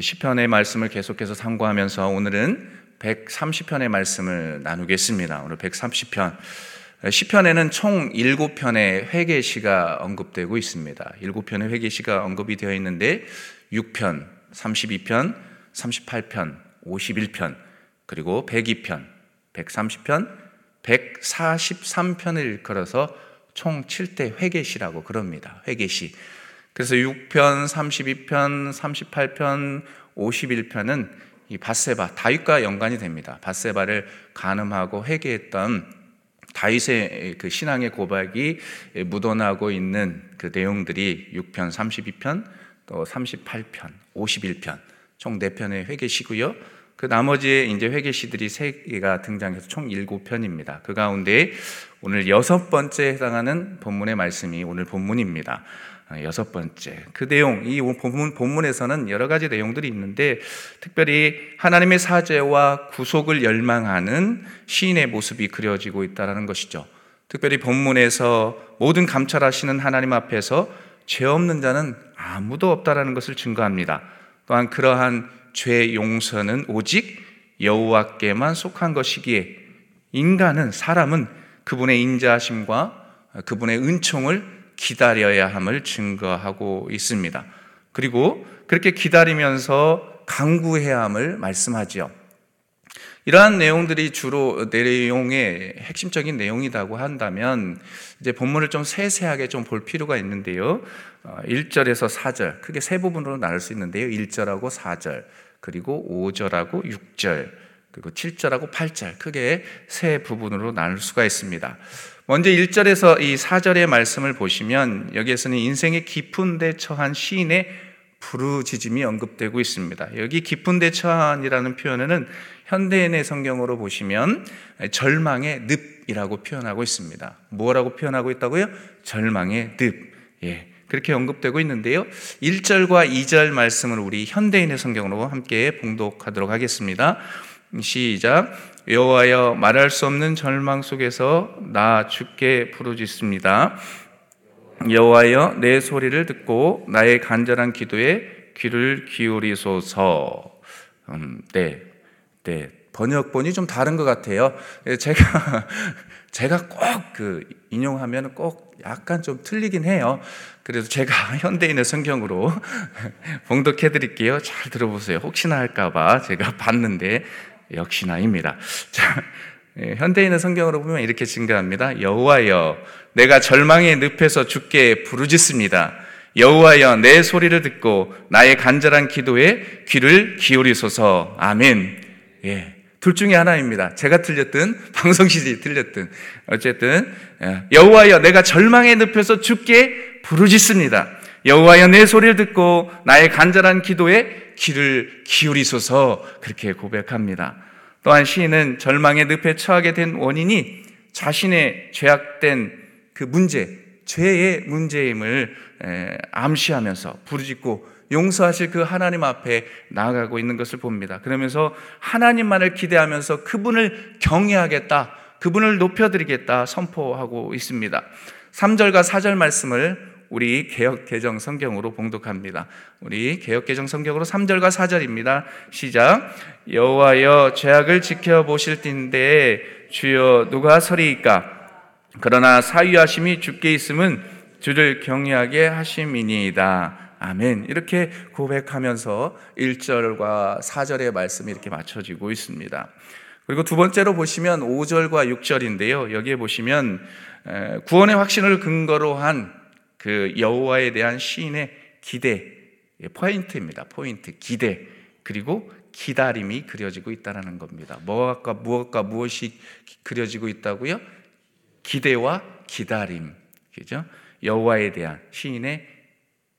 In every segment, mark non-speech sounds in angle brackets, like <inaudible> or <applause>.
시편의 말씀을 계속해서 참고하면서 오늘은 130편의 말씀을 나누겠습니다. 오늘 130편. 시편에는 총 7편의 회개시가 언급되고 있습니다. 7편의 회개시가 언급이 되어 있는데 6편, 32편, 38편, 51편, 그리고 102편, 130편, 143편을 일컬어서 총 7대 회개시라고 그럽니다. 회개시. 그래서 6편, 32편, 38편, 51편은 이 바세바 다윗과 연관이 됩니다. 바세바를 간음하고 회개했던 다윗의 그 신앙의 고백이 묻어나고 있는 그 내용들이 6편, 32편, 또 38편, 51편 총 4편의 회개시고요. 그 나머지 이제 회개시들이 3개가 등장해서 총 7편입니다. 그 가운데 오늘 여섯 번째 해당하는 본문의 말씀이 오늘 본문입니다. 아, 여섯 번째. 그 내용, 이 본문, 본문에서는 여러 가지 내용들이 있는데, 특별히 하나님의 사죄와 구속을 열망하는 시인의 모습이 그려지고 있다는 것이죠. 특별히 본문에서 모든 감찰하시는 하나님 앞에서 죄 없는 자는 아무도 없다라는 것을 증거합니다. 또한 그러한 죄 용서는 오직 여호와께만 속한 것이기에 인간은 사람은 그분의 인자하심과 그분의 은총을 기다려야 함을 증거하고 있습니다. 그리고 그렇게 기다리면서 강구해야 함을 말씀하지요. 이러한 내용들이 주로 내용의 핵심적인 내용이라고 한다면 이제 본문을 좀 세세하게 좀 볼 필요가 있는데요. 1절에서 어, 4절, 크게 세 부분으로 나눌 수 있는데요. 1절하고 4절, 그리고 5절하고 6절, 그리고 7절하고 8절, 크게 세 부분으로 나눌 수가 있습니다. 먼저 1절에서 이 4절의 말씀을 보시면 여기에서는 인생의 깊은 데 처한 시인의 부르짖음이 언급되고 있습니다. 여기 깊은 데 처한이라는 표현에는 현대인의 성경으로 보시면 절망의 늪이라고 표현하고 있습니다. 뭐라고 표현하고 있다고요? 절망의 늪. 예. 그렇게 언급되고 있는데요. 1절과 2절 말씀을 우리 현대인의 성경으로 함께 봉독하도록 하겠습니다. 시작. 여호와여 말할 수 없는 절망 속에서 나 주께 부르짖습니다. 여호와여 내 소리를 듣고 나의 간절한 기도에 귀를 기울이소서. 음, 네, 네 번역본이 좀 다른 것 같아요. 예, 제가 <laughs> 제가 꼭 그 인용하면 꼭 약간 좀 틀리긴 해요. 그래서 제가 <laughs> 현대인의 성경으로 <laughs> 봉독해 드릴게요. 잘 들어보세요. 혹시나 할까봐 제가 봤는데 역시나입니다. 자, 예, 현대인의 성경으로 보면 이렇게 증가합니다. 여호와여, 내가 절망의 늪에서 죽게 부르짖습니다. 여호와여, 내 소리를 듣고 나의 간절한 기도에 귀를 기울이소서. 아멘. 예. 둘 중에 하나입니다. 제가 틀렸든 <laughs> 방송 시즌이 틀렸든 어쨌든 예. 여호와여 내가 절망의 늪에서 죽게 부르짖습니다. 여호와여 내 소리를 듣고 나의 간절한 기도에 귀를 기울이소서 그렇게 고백합니다. 또한 시인은 절망의 늪에 처하게 된 원인이 자신의 죄악된 그 문제, 죄의 문제임을 암시하면서 부르짖고 용서하실 그 하나님 앞에 나아가고 있는 것을 봅니다. 그러면서 하나님만을 기대하면서 그분을 경외하겠다, 그분을 높여드리겠다 선포하고 있습니다. 3절과 4절 말씀을 우리 개혁 개정 성경으로 봉독합니다. 우리 개혁 개정 성경으로 3절과 4절입니다. 시작. 여호와여 죄악을 지켜 보실 텐데 주여 누가 서리이까? 그러나 사유하심이 주께 있음은 주를 경외하게 하심이니이다. 아멘. 이렇게 고백하면서 1절과 4절의 말씀이 이렇게 맞춰지고 있습니다. 그리고 두 번째로 보시면 5절과 6절인데요. 여기에 보시면 구원의 확신을 근거로 한 그 여호와에 대한 시인의 기대 예, 포인트입니다. 포인트 기대 그리고 기다림이 그려지고 있다는 겁니다. 무엇과 무엇과 무엇이 그려지고 있다고요? 기대와 기다림, 그죠? 여호와에 대한 시인의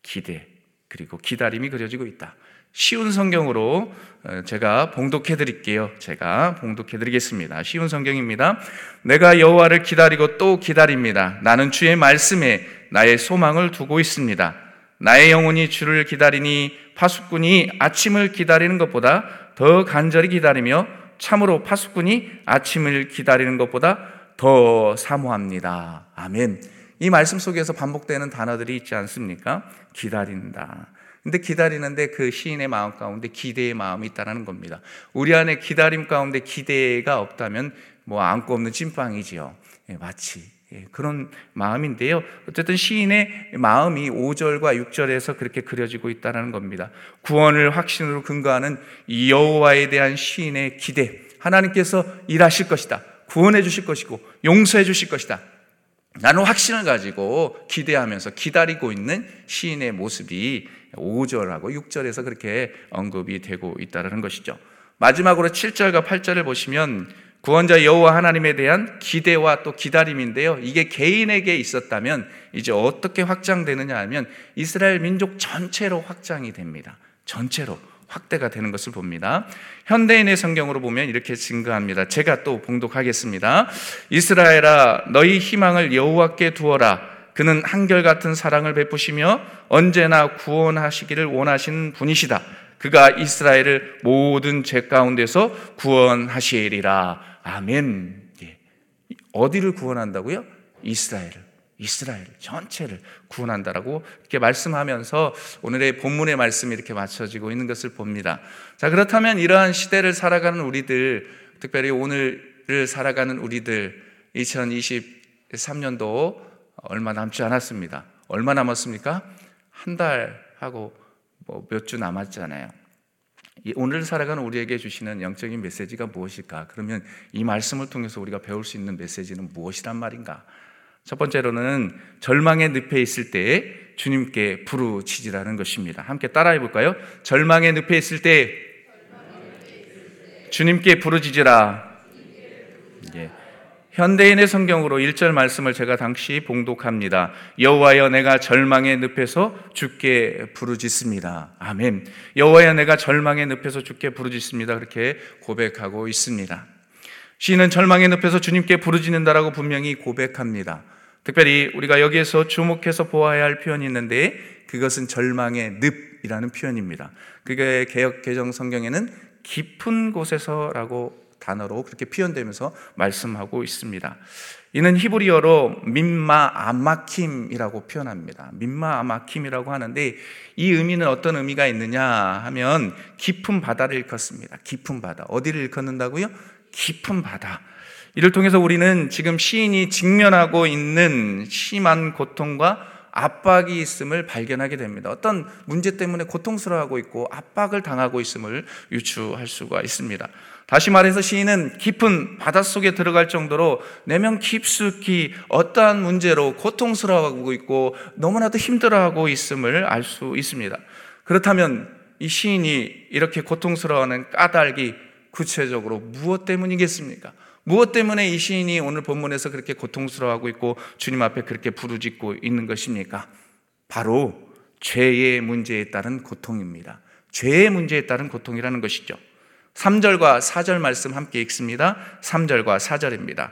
기대 그리고 기다림이 그려지고 있다. 쉬운 성경으로 어, 제가 봉독해 드릴게요. 제가 봉독해 드리겠습니다. 쉬운 성경입니다. 내가 여호와를 기다리고 또 기다립니다. 나는 주의 말씀에 나의 소망을 두고 있습니다. 나의 영혼이 주를 기다리니 파수꾼이 아침을 기다리는 것보다 더 간절히 기다리며 참으로 파수꾼이 아침을 기다리는 것보다 더 사모합니다. 아멘. 이 말씀 속에서 반복되는 단어들이 있지 않습니까? 기다린다. 근데 기다리는데 그 시인의 마음 가운데 기대의 마음이 있다는 겁니다. 우리 안에 기다림 가운데 기대가 없다면 뭐 안고 없는 찐빵이지요. 예, 마치 예, 그런 마음인데요. 어쨌든 시인의 마음이 5절과 6절에서 그렇게 그려지고 있다는 겁니다. 구원을 확신으로 근거하는 여호와에 대한 시인의 기대. 하나님께서 일하실 것이다. 구원해 주실 것이고 용서해 주실 것이다. 나는 확신을 가지고 기대하면서 기다리고 있는 시인의 모습이 5절하고 6절에서 그렇게 언급이 되고 있다는 것이죠. 마지막으로 7절과 8절을 보시면 구원자 여호와 하나님에 대한 기대와 또 기다림인데요. 이게 개인에게 있었다면 이제 어떻게 확장되느냐 하면 이스라엘 민족 전체로 확장이 됩니다. 전체로 확대가 되는 것을 봅니다. 현대인의 성경으로 보면 이렇게 증거합니다. 제가 또 봉독하겠습니다. 이스라엘아 너희 희망을 여호와께 두어라. 그는 한결같은 사랑을 베푸시며 언제나 구원하시기를 원하시는 분이시다. 그가 이스라엘을 모든 죄 가운데서 구원하시리라. 아멘. 예. 어디를 구원한다고요? 이스라엘을. 이스라엘 전체를 구원한다라고 이렇게 말씀하면서 오늘의 본문의 말씀이 이렇게 맞춰지고 있는 것을 봅니다. 자, 그렇다면 이러한 시대를 살아가는 우리들, 특별히 오늘을 살아가는 우리들, 2023년도 얼마 남지 않았습니다. 얼마 남았습니까? 한 달 하고 뭐 몇 주 남았잖아요. 오늘 살아가는 우리에게 주시는 영적인 메시지가 무엇일까? 그러면 이 말씀을 통해서 우리가 배울 수 있는 메시지는 무엇이란 말인가? 첫 번째로는 절망의 늪에 있을 때 주님께 부르짖으라는 것입니다. 함께 따라해 볼까요? 절망의 늪에 있을 때 주님께 부르짖으라. 예. 현대인의 성경으로 1절 말씀을 제가 당시 봉독합니다. 여호와여 내가 절망의 늪에서 주께 부르짖습니다. 아멘. 여호와여 내가 절망의 늪에서 주께 부르짖습니다. 그렇게 고백하고 있습니다. 시인은 절망의 늪에서 주님께 부르짖는다라고 분명히 고백합니다. 특별히 우리가 여기에서 주목해서 보아야 할 표현이 있는데 그것은 절망의 늪이라는 표현입니다. 그게 개혁 개정 성경에는 깊은 곳에서라고 단어로 그렇게 표현되면서 말씀하고 있습니다. 이는 히브리어로 민마 아마킴이라고 표현합니다. 민마 아마킴이라고 하는데 이 의미는 어떤 의미가 있느냐 하면 깊은 바다를 일컫습니다. 깊은 바다. 어디를 일컫는다고요? 깊은 바다. 이를 통해서 우리는 지금 시인이 직면하고 있는 심한 고통과 압박이 있음을 발견하게 됩니다. 어떤 문제 때문에 고통스러워하고 있고 압박을 당하고 있음을 유추할 수가 있습니다. 다시 말해서 시인은 깊은 바닷속에 들어갈 정도로 내면 깊숙이 어떠한 문제로 고통스러워하고 있고 너무나도 힘들어하고 있음을 알 수 있습니다. 그렇다면 이 시인이 이렇게 고통스러워하는 까닭이 구체적으로 무엇 때문이겠습니까? 무엇 때문에 이 시인이 오늘 본문에서 그렇게 고통스러워하고 있고 주님 앞에 그렇게 부르짖고 있는 것입니까? 바로 죄의 문제에 따른 고통입니다. 죄의 문제에 따른 고통이라는 것이죠. 3절과 4절 말씀 함께 읽습니다. 3절과 4절입니다.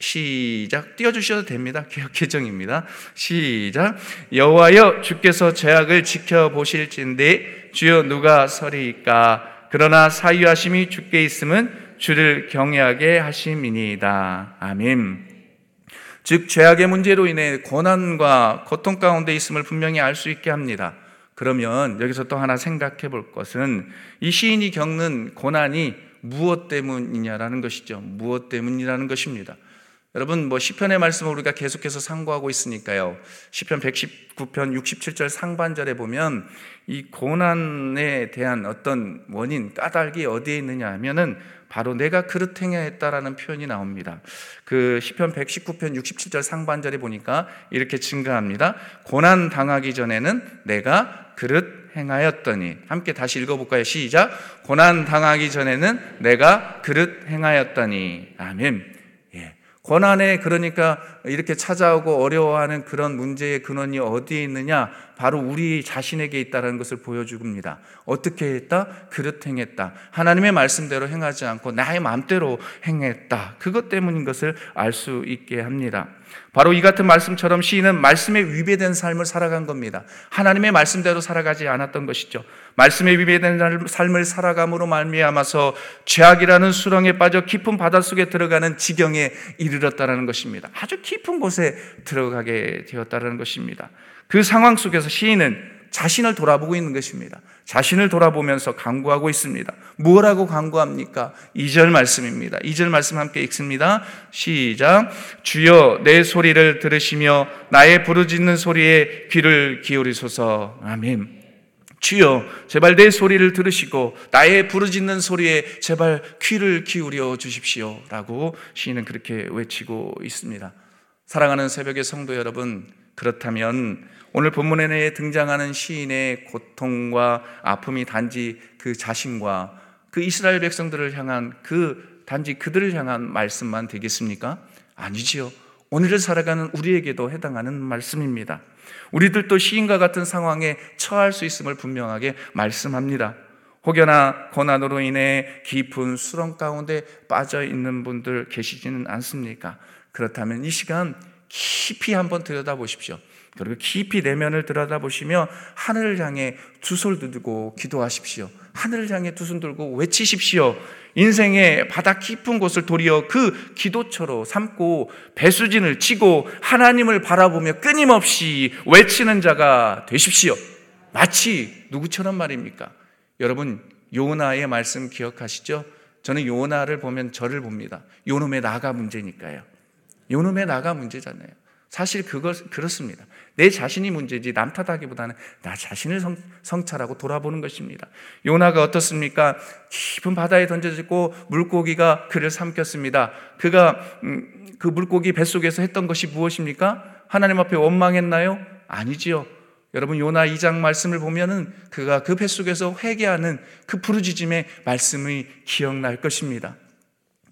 시작 띄워주셔도 됩니다. 개혁 개정입니다. 시작 여호와여 주께서 죄악을 지켜보실진데 주여 누가 서리이까 그러나 사유하심이 주께 있음은 주를 경외하게 하심이니이다. 아멘. 즉 죄악의 문제로 인해 고난과 고통 가운데 있음을 분명히 알 수 있게 합니다. 그러면 여기서 또 하나 생각해 볼 것은 이 시인이 겪는 고난이 무엇 때문이냐라는 것이죠. 무엇 때문이라는 것입니다. 여러분 뭐 시편의 말씀을 우리가 계속해서 상고하고 있으니까요. 시편 119편 67절 상반절에 보면 이 고난에 대한 어떤 원인 까닭이 어디에 있느냐 하면은 바로 내가 그릇 행하였다라는 표현이 나옵니다. 그 시편 119편 67절 상반절에 보니까 이렇게 증가합니다. 고난 당하기 전에는 내가 그릇 행하였더니 함께 다시 읽어볼까요? 시작. 고난 당하기 전에는 내가 그릇 행하였더니 아멘. 고난에 그러니까 이렇게 찾아오고 어려워하는 그런 문제의 근원이 어디에 있느냐? 바로 우리 자신에게 있다는 것을 보여줍니다. 어떻게 했다? 그릇 행했다. 하나님의 말씀대로 행하지 않고 나의 마음대로 행했다. 그것 때문인 것을 알 수 있게 합니다. 바로 이 같은 말씀처럼 시인은 말씀에 위배된 삶을 살아간 겁니다. 하나님의 말씀대로 살아가지 않았던 것이죠. 말씀에 위배된 삶을 살아감으로 말미암아서 죄악이라는 수렁에 빠져 깊은 바닷속에 들어가는 지경에 이르렀다라는 것입니다. 아주 깊은 곳에 들어가게 되었다라는 것입니다. 그 상황 속에서 시인은 자신을 돌아보고 있는 것입니다. 자신을 돌아보면서 강구하고 있습니다. 무엇라고 강구합니까? 2절 말씀입니다. 2절 말씀 함께 읽습니다. 시작. 주여 내 소리를 들으시며 나의 부르짖는 소리에 귀를 기울이소서. 아멘. 주여 제발 내 소리를 들으시고 나의 부르짖는 소리에 제발 귀를 기울여 주십시오 라고 시인은 그렇게 외치고 있습니다. 사랑하는 새벽의 성도 여러분, 그렇다면 오늘 본문에 등장하는 시인의 고통과 아픔이 단지 그 자신과 그 이스라엘 백성들을 향한 그 단지 그들을 향한 말씀만 되겠습니까? 아니지요. 오늘을 살아가는 우리에게도 해당하는 말씀입니다. 우리들도 시인과 같은 상황에 처할 수 있음을 분명하게 말씀합니다. 혹여나 고난으로 인해 깊은 수렁 가운데 빠져 있는 분들 계시지는 않습니까? 그렇다면 이 시간 깊이 한번 들여다보십시오. 그리고 깊이 내면을 들여다보시며 하늘을 향해 두손 들고 기도하십시오. 하늘을 향해 두 손 들고 외치십시오. 인생의 바다 깊은 곳을 도리어 그 기도처로 삼고 배수진을 치고 하나님을 바라보며 끊임없이 외치는 자가 되십시오. 마치 누구처럼 말입니까? 여러분 요나의 말씀 기억하시죠? 저는 요나를 보면 저를 봅니다. 요놈의 나가 문제니까요. 요놈의 나가 문제잖아요. 사실 그것 그렇습니다. 내 자신이 문제지 남 탓하기보다는 나 자신을 성, 성찰하고 돌아보는 것입니다. 요나가 어떻습니까? 깊은 바다에 던져지고 물고기가 그를 삼켰습니다. 그가 음, 그 물고기 뱃속에서 했던 것이 무엇입니까? 하나님 앞에 원망했나요? 아니지요. 여러분 요나 2장 말씀을 보면은 그가 그 뱃속에서 회개하는 그 부르짖음의 말씀이 기억날 것입니다.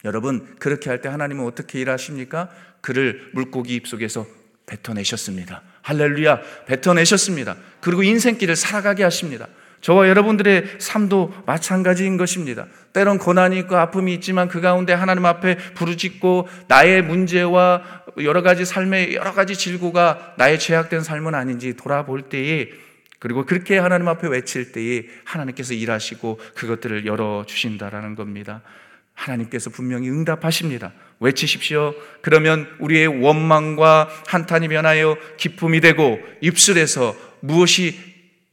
여러분 그렇게 할 때 하나님은 어떻게 일하십니까? 그를 물고기 입속에서 뱉어내셨습니다. 할렐루야, 뱉어내셨습니다. 그리고 인생길을 살아가게 하십니다. 저와 여러분들의 삶도 마찬가지인 것입니다. 때론 고난이 있고 아픔이 있지만 그 가운데 하나님 앞에 부르짖고 나의 문제와 여러 가지 삶의 여러 가지 질고가 나의 죄악된 삶은 아닌지 돌아볼 때에 그리고 그렇게 하나님 앞에 외칠 때에 하나님께서 일하시고 그것들을 열어 주신다라는 겁니다. 하나님께서 분명히 응답하십니다. 외치십시오. 그러면 우리의 원망과 한탄이 변하여 기쁨이 되고 입술에서 무엇이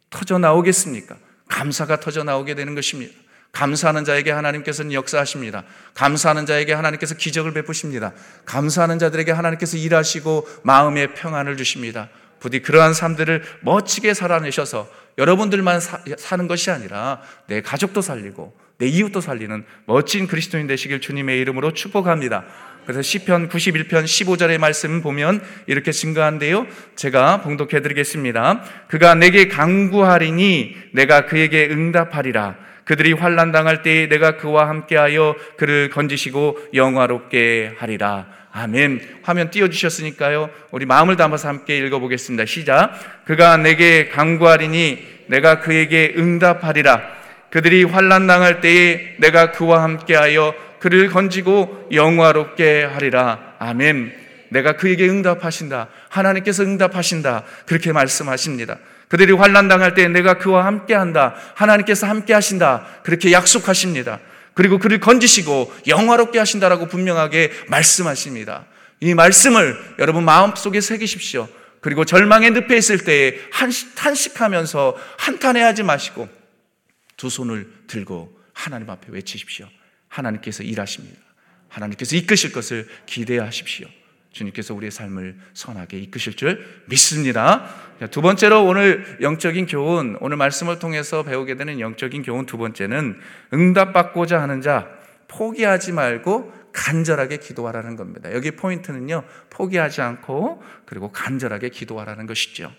터져 나오겠습니까? 감사가 터져 나오게 되는 것입니다. 감사하는 자에게 하나님께서는 역사하십니다. 감사하는 자에게 하나님께서 기적을 베푸십니다. 감사하는 자들에게 하나님께서 일하시고 마음의 평안을 주십니다. 부디 그러한 삶들을 멋지게 살아내셔서 여러분들만 사, 는 것이 아니라 내 가족도 살리고 내 이웃도 살리는 멋진 그리스도인 되시길 주님의 이름으로 축복합니다. 그래서 시편 91편 15절의 말씀 보면 이렇게 증거한데요. 제가 봉독해 드리겠습니다. 그가 내게 강구하리니 내가 그에게 응답하리라. 그들이 환난 당할 때에 내가 그와 함께하여 그를 건지시고 영화롭게 하리라. 아멘. 화면 띄워 주셨으니까요. 우리 마음을 담아서 함께 읽어 보겠습니다. 시작. 그가 내게 강구하리니 내가 그에게 응답하리라. 그들이 환란 당할 때에 내가 그와 함께하여 그를 건지고 영화롭게 하리라. 아멘. 내가 그에게 응답하신다. 하나님께서 응답하신다. 그렇게 말씀하십니다. 그들이 환란 당할 때 내가 그와 함께한다. 하나님께서 함께하신다. 그렇게 약속하십니다. 그리고 그를 건지시고 영화롭게 하신다라고 분명하게 말씀하십니다. 이 말씀을 여러분 마음속에 새기십시오. 그리고 절망에 늪에 있을 때에 한식하면서 한탄해하지 마시고 두 손을 들고 하나님 앞에 외치십시오. 하나님께서 일하십니다. 하나님께서 이끄실 것을 기대하십시오. 주님께서 우리의 삶을 선하게 이끄실 줄 믿습니다. 두 번째로 오늘 영적인 교훈, 오늘 말씀을 통해서 배우게 되는 영적인 교훈 두 번째는 응답받고자 하는 자, 포기하지 말고 간절하게 기도하라는 겁니다. 여기 포인트는요, 포기하지 않고 그리고 간절하게 기도하라는 것이죠.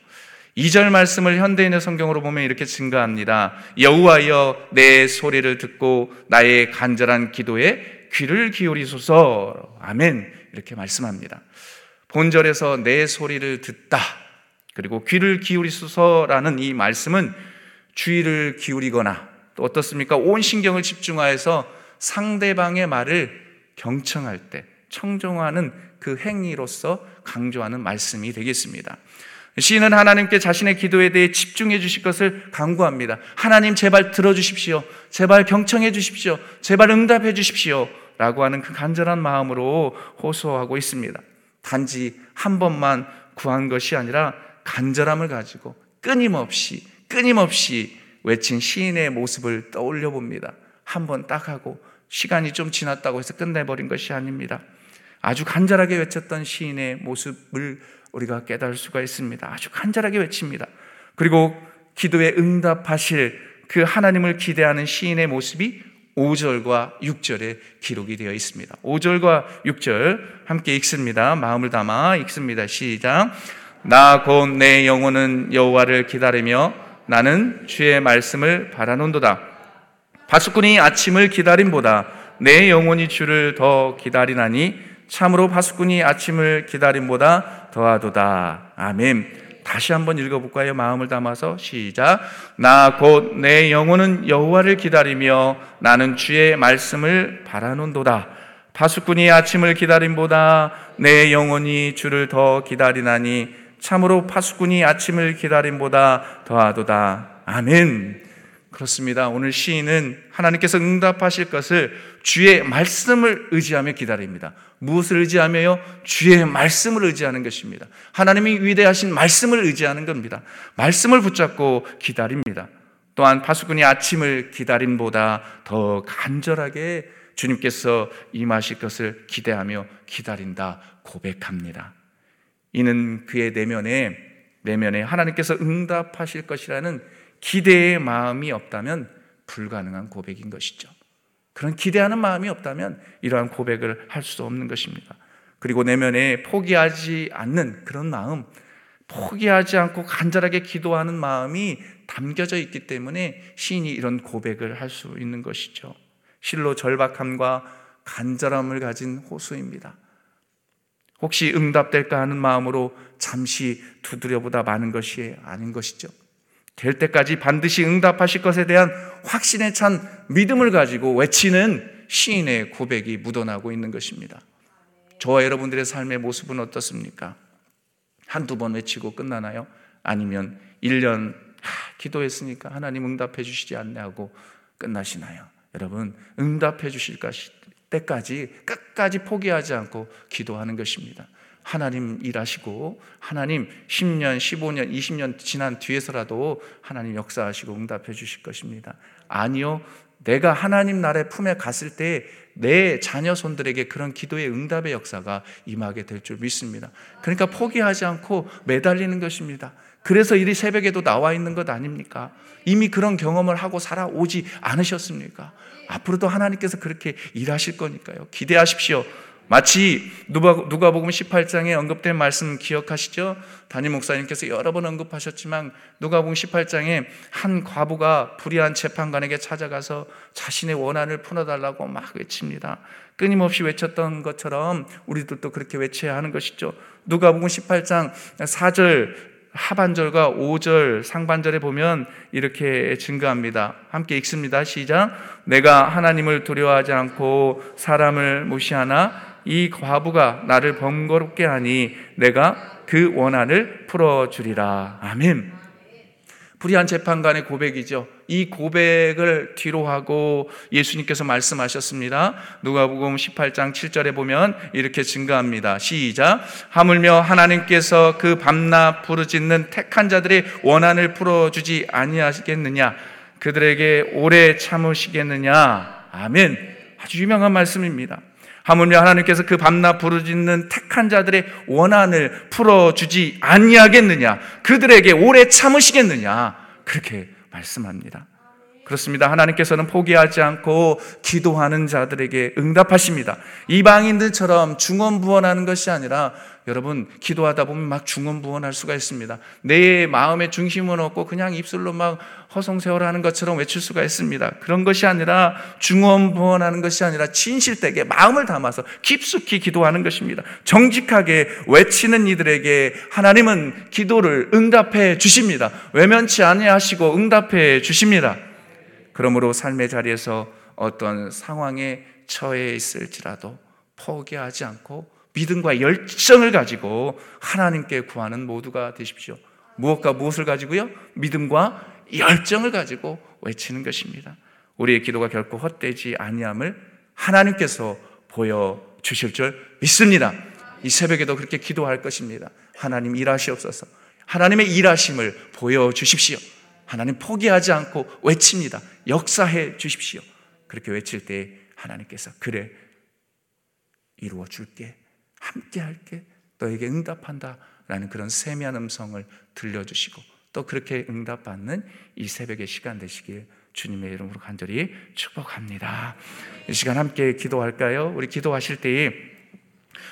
2절 말씀을 현대인의 성경으로 보면 이렇게 증가합니다. 여호와여 내 소리를 듣고 나의 간절한 기도에 귀를 기울이소서. 아멘. 이렇게 말씀합니다. 본절에서 내 소리를 듣다. 그리고 귀를 기울이소서라는 이 말씀은 주의를 기울이거나 또 어떻습니까? 온 신경을 집중하여서 상대방의 말을 경청할 때 청정하는 그 행위로서 강조하는 말씀이 되겠습니다. 시인은 하나님께 자신의 기도에 대해 집중해 주실 것을 강구합니다. 하나님 제발 들어주십시오. 제발 경청해 주십시오. 제발 응답해 주십시오. 라고 하는 그 간절한 마음으로 호소하고 있습니다. 단지 한 번만 구한 것이 아니라 간절함을 가지고 끊임없이 끊임없이 외친 시인의 모습을 떠올려 봅니다. 한 번 딱 하고 시간이 좀 지났다고 해서 끝내버린 것이 아닙니다. 아주 간절하게 외쳤던 시인의 모습을 우리가 깨달을 수가 있습니다. 아주 간절하게 외칩니다. 그리고 기도에 응답하실 그 하나님을 기대하는 시인의 모습이 5절과 6절에 기록이 되어 있습니다. 5절과 6절 함께 읽습니다. 마음을 담아 읽습니다. 시작. 나 곧 내 영혼은 여호와를 기다리며 나는 주의 말씀을 바라논도다. 바수꾼이 아침을 기다림보다 내 영혼이 주를 더 기다리나니 참으로 바수꾼이 아침을 기다림보다 더하도다. 아멘. 다시 한번 읽어볼까요? 마음을 담아서 시작. 나 곧 내 영혼은 여호와를 기다리며 나는 주의 말씀을 바라논도다. 파수꾼이 아침을 기다림보다 내 영혼이 주를 더 기다리나니 참으로 파수꾼이 아침을 기다림보다 더하도다. 아멘. 그렇습니다. 오늘 시인은 하나님께서 응답하실 것을 주의 말씀을 의지하며 기다립니다. 무엇을 의지하며요? 주의 말씀을 의지하는 것입니다. 하나님이 위대하신 말씀을 의지하는 겁니다. 말씀을 붙잡고 기다립니다. 또한 파수꾼이 아침을 기다림보다 더 간절하게 주님께서 임하실 것을 기대하며 기다린다 고백합니다. 이는 그의 내면에 내면에 하나님께서 응답하실 것이라는 기대의 마음이 없다면 불가능한 고백인 것이죠. 그런 기대하는 마음이 없다면 이러한 고백을 할 수 없는 것입니다. 그리고 내면에 포기하지 않는 그런 마음, 포기하지 않고 간절하게 기도하는 마음이 담겨져 있기 때문에 시인이 이런 고백을 할 수 있는 것이죠. 실로 절박함과 간절함을 가진 호수입니다. 혹시 응답될까 하는 마음으로 잠시 두드려보다 마는 것이 아닌 것이죠. 될 때까지 반드시 응답하실 것에 대한 확신에 찬 믿음을 가지고 외치는 시인의 고백이 묻어나고 있는 것입니다. 저와 여러분들의 삶의 모습은 어떻습니까? 한두 번 외치고 끝나나요? 아니면 1년 기도했으니까 하나님 응답해 주시지 않네 하고 끝나시나요? 여러분, 응답해 주실 때까지 끝까지 포기하지 않고 기도하는 것입니다. 하나님 일하시고 하나님 10년, 15년, 20년 지난 뒤에서라도 하나님 역사하시고 응답해 주실 것입니다. 아니요. 내가 하나님 나라의 품에 갔을 때 내 자녀 손들에게 그런 기도의 응답의 역사가 임하게 될 줄 믿습니다. 그러니까 포기하지 않고 매달리는 것입니다. 그래서 이 새벽에도 나와 있는 것 아닙니까? 이미 그런 경험을 하고 살아오지 않으셨습니까? 앞으로도 하나님께서 그렇게 일하실 거니까요. 기대하십시오. 마치 누가복음 18장에 언급된 말씀 기억하시죠? 담임 목사님께서 여러 번 언급하셨지만 누가복음 18장에 한 과부가 불의한 재판관에게 찾아가서 자신의 원한을 풀어달라고 막 외칩니다. 끊임없이 외쳤던 것처럼 우리들도 그렇게 외쳐야 하는 것이죠. 누가복음 18장 4절 하반절과 5절 상반절에 보면 이렇게 증가합니다. 함께 읽습니다. 시작. 내가 하나님을 두려워하지 않고 사람을 무시하나 이 과부가 나를 번거롭게 하니 내가 그 원한을 풀어주리라. 아멘. 불의한 재판관의 고백이죠. 이 고백을 뒤로 하고 예수님께서 말씀하셨습니다. 누가복음 18장 7절에 보면 이렇게 증가합니다. 시작. 하물며 하나님께서 그 밤낮 부르짖는 택한 자들의 원한을 풀어 주지 아니하시겠느냐? 그들에게 오래 참으시겠느냐? 아멘. 아주 유명한 말씀입니다. 하물며 하나님께서 그 밤낮 부르짖는 택한 자들의 원한을 풀어주지 아니하겠느냐? 그들에게 오래 참으시겠느냐? 그렇게 말씀합니다. 그렇습니다. 하나님께서는 포기하지 않고 기도하는 자들에게 응답하십니다. 이방인들처럼 중언부언하는 것이 아니라 여러분 기도하다 보면 막 중언부언할 수가 있습니다. 내 마음의 중심은 없고 그냥 입술로 막 허송세월하는 것처럼 외칠 수가 있습니다. 그런 것이 아니라 중언부언하는 것이 아니라 진실되게 마음을 담아서 깊숙이 기도하는 것입니다. 정직하게 외치는 이들에게 하나님은 기도를 응답해 주십니다. 외면치 아니하시고 응답해 주십니다. 그러므로 삶의 자리에서 어떤 상황에 처해 있을지라도 포기하지 않고 믿음과 열정을 가지고 하나님께 구하는 모두가 되십시오. 무엇과 무엇을 가지고요? 믿음과 열정을 가지고 외치는 것입니다. 우리의 기도가 결코 헛되지 아니함을 하나님께서 보여 주실 줄 믿습니다. 이 새벽에도 그렇게 기도할 것입니다. 하나님 일하시옵소서. 하나님의 일하심을 보여 주십시오. 하나님 포기하지 않고 외칩니다. 역사해 주십시오. 그렇게 외칠 때 하나님께서 그래 이루어 줄게 함께 할게 너에게 응답한다 라는 그런 세미한 음성을 들려주시고 또 그렇게 응답받는 이 새벽의 시간 되시길 주님의 이름으로 간절히 축복합니다. 이 시간 함께 기도할까요? 우리 기도하실 때에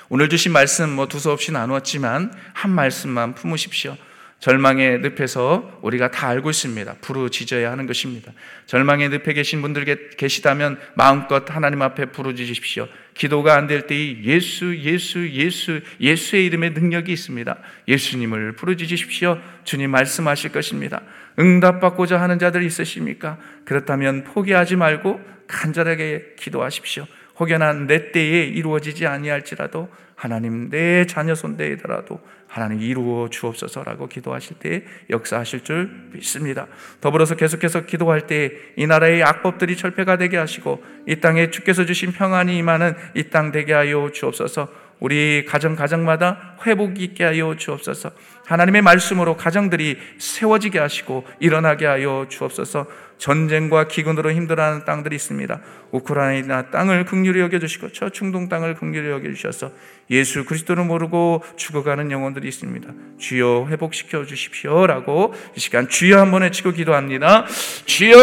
오늘 주신 말씀 뭐 두서없이 나누었지만 한 말씀만 품으십시오. 절망의 늪에서 우리가 다 알고 있습니다. 부르짖어야 하는 것입니다. 절망의 늪에 계신 분들 계시다면 마음껏 하나님 앞에 부르짖으십시오. 기도가 안 될 때에 예수, 예수, 예수, 예수의 이름의 능력이 있습니다. 예수님을 부르짖으십시오. 주님 말씀하실 것입니다. 응답받고자 하는 자들이 있으십니까? 그렇다면 포기하지 말고 간절하게 기도하십시오. 혹여나 내 때에 이루어지지 아니할지라도 하나님 내 자녀 손대더라도 하나님 이루어 주옵소서라고 기도하실 때 역사하실 줄 믿습니다. 더불어서 계속해서 기도할 때 이 나라의 악법들이 철폐가 되게 하시고 이 땅에 주께서 주신 평안이 임하는 이 땅 되게 하여 주옵소서. 우리 가정 가정마다 회복이 있게 하여 주옵소서. 하나님의 말씀으로 가정들이 세워지게 하시고 일어나게 하여 주옵소서. 전쟁과 기근으로 힘들어하는 땅들이 있습니다. 우크라이나 땅을 극률히 여겨주시고 저 중동 땅을 극률히 여겨주셔서 예수 그리스도를 모르고 죽어가는 영혼들이 있습니다. 주여 회복시켜 주십시오라고 이 시간 주여 한번 외치고 기도합니다. 주여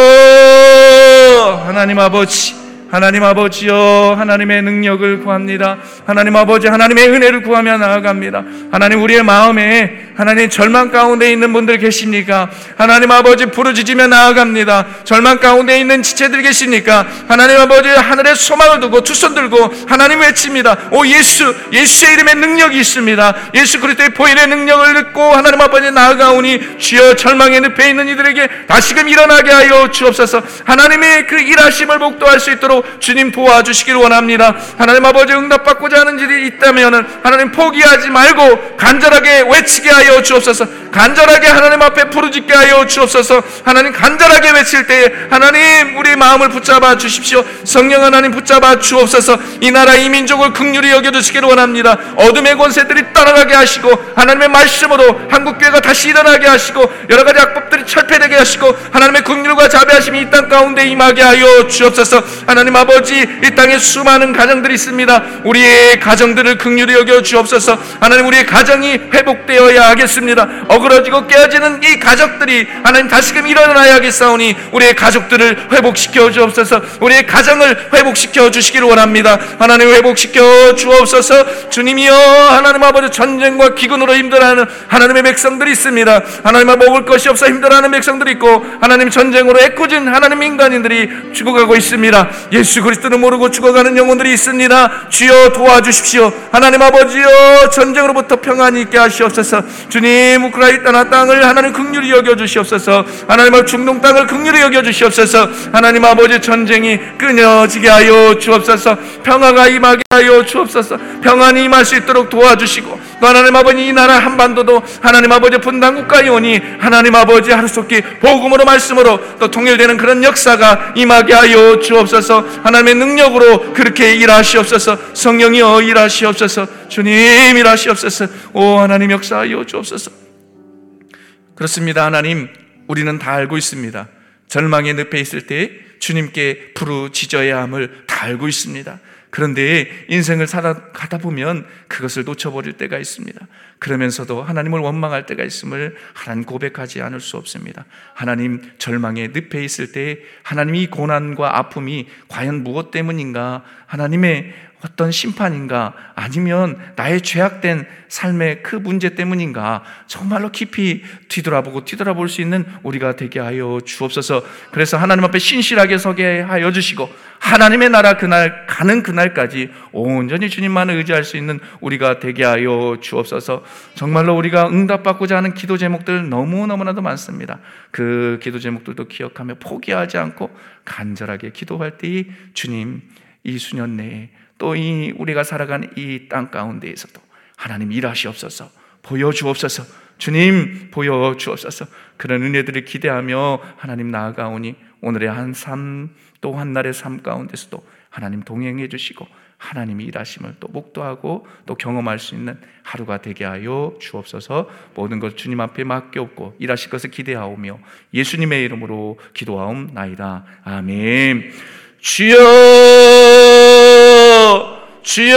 하나님 아버지 하나님 아버지여 하나님의 능력을 구합니다. 하나님 아버지 하나님의 은혜를 구하며 나아갑니다. 하나님 우리의 마음에 하나님 절망 가운데 있는 분들 계십니까? 하나님 아버지 부르짖으며 나아갑니다. 절망 가운데 있는 지체들 계십니까? 하나님 아버지 하늘에 소망을 두고 두손 들고 하나님 외칩니다. 오 예수 예수의 이름에 능력이 있습니다. 예수 그리스도의 보혈의 능력을 듣고 하나님 아버지 나아가오니 주여 절망의 늪에 있는 이들에게 다시금 일어나게 하여 주옵소서. 하나님의 그 일하심을 복도할 수 있도록 주님 도와주시길 원합니다. 하나님 아버지 응답받고자 하는 일이 있다면 하나님 포기하지 말고 간절하게 외치게 하여 주옵소서. 간절하게 하나님 앞에 부르짖게 하여 주옵소서. 하나님 간절하게 외칠 때 하나님 우리 마음을 붙잡아 주십시오. 성령 하나님 붙잡아 주옵소서. 이 나라 이 민족을 극률히 여겨 주시기를 원합니다. 어둠의 권세들이 떠나가게 하시고 하나님의 말씀으로 한국 교회가 다시 일어나게 하시고 여러 가지 악법들이 철폐되게 하시고 하나님의 극률과 자비하심이 이 땅 가운데 임하게 하여 주옵소서. 하나님 아버지 이 땅에 수많은 가정들이 있습니다. 우리의 가정들을 극률히 여겨 주옵소서. 하나님 우리의 가정이 회복되어야 하겠습니다. 어그러지고 깨어지는 이 가족들이 하나님 다시금 일어나야겠사오니 우리의 가족들을 회복시켜 주옵소서. 우리의 가정을 회복시켜 주시기를 원합니다. 하나님 회복시켜 주옵소서. 주님이여 하나님 아버지 전쟁과 기근으로 힘들어하는 하나님의 백성들이 있습니다. 하나님 먹을 것이 없어 힘들어하는 백성들이 있고 하나님 전쟁으로 애꿎은 하나님 인간인들이 죽어가고 있습니다. 예수 그리스도를 모르고 죽어가는 영혼들이 있습니다. 주여 도와주십시오. 하나님 아버지여 전쟁으로부터 평안이 있게 하시옵소서. 주님 우크라이나 땅을 하나님 극률히 여겨 주시옵소서. 하나님 중동 땅을 극률히 여겨 주시옵소서. 하나님 아버지 전쟁이 끊어지게 하여 주옵소서. 평화가 임하게 하여 주옵소서. 평안이 임할 수 있도록 도와주시고 또 하나님 아버지 이 나라 한반도도 하나님 아버지 분당 국가에 오니 하나님 아버지 하루속히 복음으로 말씀으로 또 통일되는 그런 역사가 임하게 하여 주옵소서 하나님의 능력으로 그렇게 일하시옵소서 성령이여 일하시옵소서 주님 일하시옵소서 오 하나님 역사하여 주옵소서 그렇습니다 하나님 우리는 다 알고 있습니다 절망의 늪에 있을 때 주님께 부르짖어야 함을 다 알고 있습니다 그런데 인생을 살아가다 보면 그것을 놓쳐버릴 때가 있습니다. 그러면서도 하나님을 원망할 때가 있음을 하나님 고백하지 않을 수 없습니다. 하나님 절망의 늪에 있을 때 하나님이 고난과 아픔이 과연 무엇 때문인가? 하나님의 어떤 심판인가 아니면 나의 죄악된 삶의 그 문제 때문인가 정말로 깊이 뒤돌아보고 뒤돌아볼 수 있는 우리가 되게 하여 주옵소서. 그래서 하나님 앞에 신실하게 서게 하여 주시고 하나님의 나라 그날 가는 그날까지 온전히 주님만을 의지할 수 있는 우리가 되게 하여 주옵소서. 정말로 우리가 응답받고자 하는 기도 제목들 너무너무나도 많습니다. 그 기도 제목들도 기억하며 포기하지 않고 간절하게 기도할 때에 주님 이 수년 내에 또 이 우리가 살아가는 이 땅 가운데에서도 하나님 일하시옵소서 보여주옵소서 주님 보여주옵소서. 그런 은혜들을 기대하며 하나님 나아가오니 오늘의 한 삶 또 한 날의 삶 가운데서도 하나님 동행해 주시고 하나님이 일하심을 또 목도하고 또 경험할 수 있는 하루가 되게 하여 주옵소서. 모든 것 주님 앞에 맡겨옵고 일하실 것을 기대하오며 예수님의 이름으로 기도하옵나이다. 아멘. 주여 주여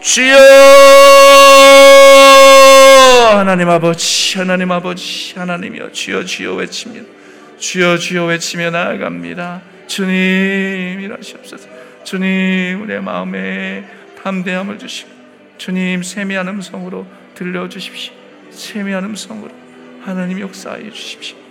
주여. 하나님 아버지 하나님 아버지 하나님이여 주여 주여 외칩니다 주여 주여 외치며 나아갑니다. 주님 일하시옵소서. 주님 우리의 마음에 담대함을 주시고 주님 세미한 음성으로 들려주십시오. 세미한 음성으로 하나님 역사하여 주십시오